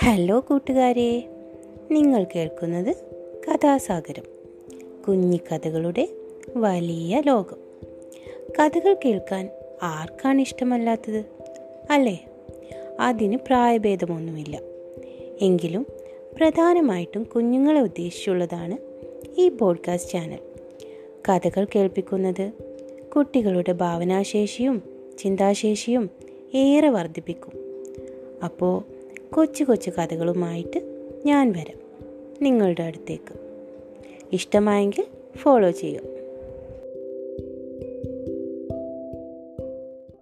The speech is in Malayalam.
ഹലോ കൂട്ടുകാരെ നിങ്ങൾ കേൾക്കുന്നത് കഥാസാഗരം കുഞ്ഞിക്കഥകളുടെ വലിയ ലോകം. കഥകൾ കേൾക്കാൻ ആർക്കാണ് ഇഷ്ടമല്ലാത്തത്? അല്ലേ? അതിന് പ്രായഭേദമൊന്നുമില്ല. എങ്കിലും പ്രധാനമായിട്ടും കുഞ്ഞുങ്ങളെ ഉദ്ദേശിച്ചുള്ളതാണ് ഈ പോഡ്കാസ്റ്റ് ചാനൽ. കഥകൾ കേൾപ്പിക്കുന്നത് കുട്ടികളുടെ ഭാവനാശേഷിയും ചിന്താശേഷിയും ഏറെ വർദ്ധിപ്പിക്കും. അപ്പോൾ കൊച്ചു കൊച്ചു കഥകളുമായിട്ട് ഞാൻ വരാം നിങ്ങളുടെ അടുത്തേക്ക്. ഇഷ്ടമായെങ്കിൽ ഫോളോ ചെയ്യുക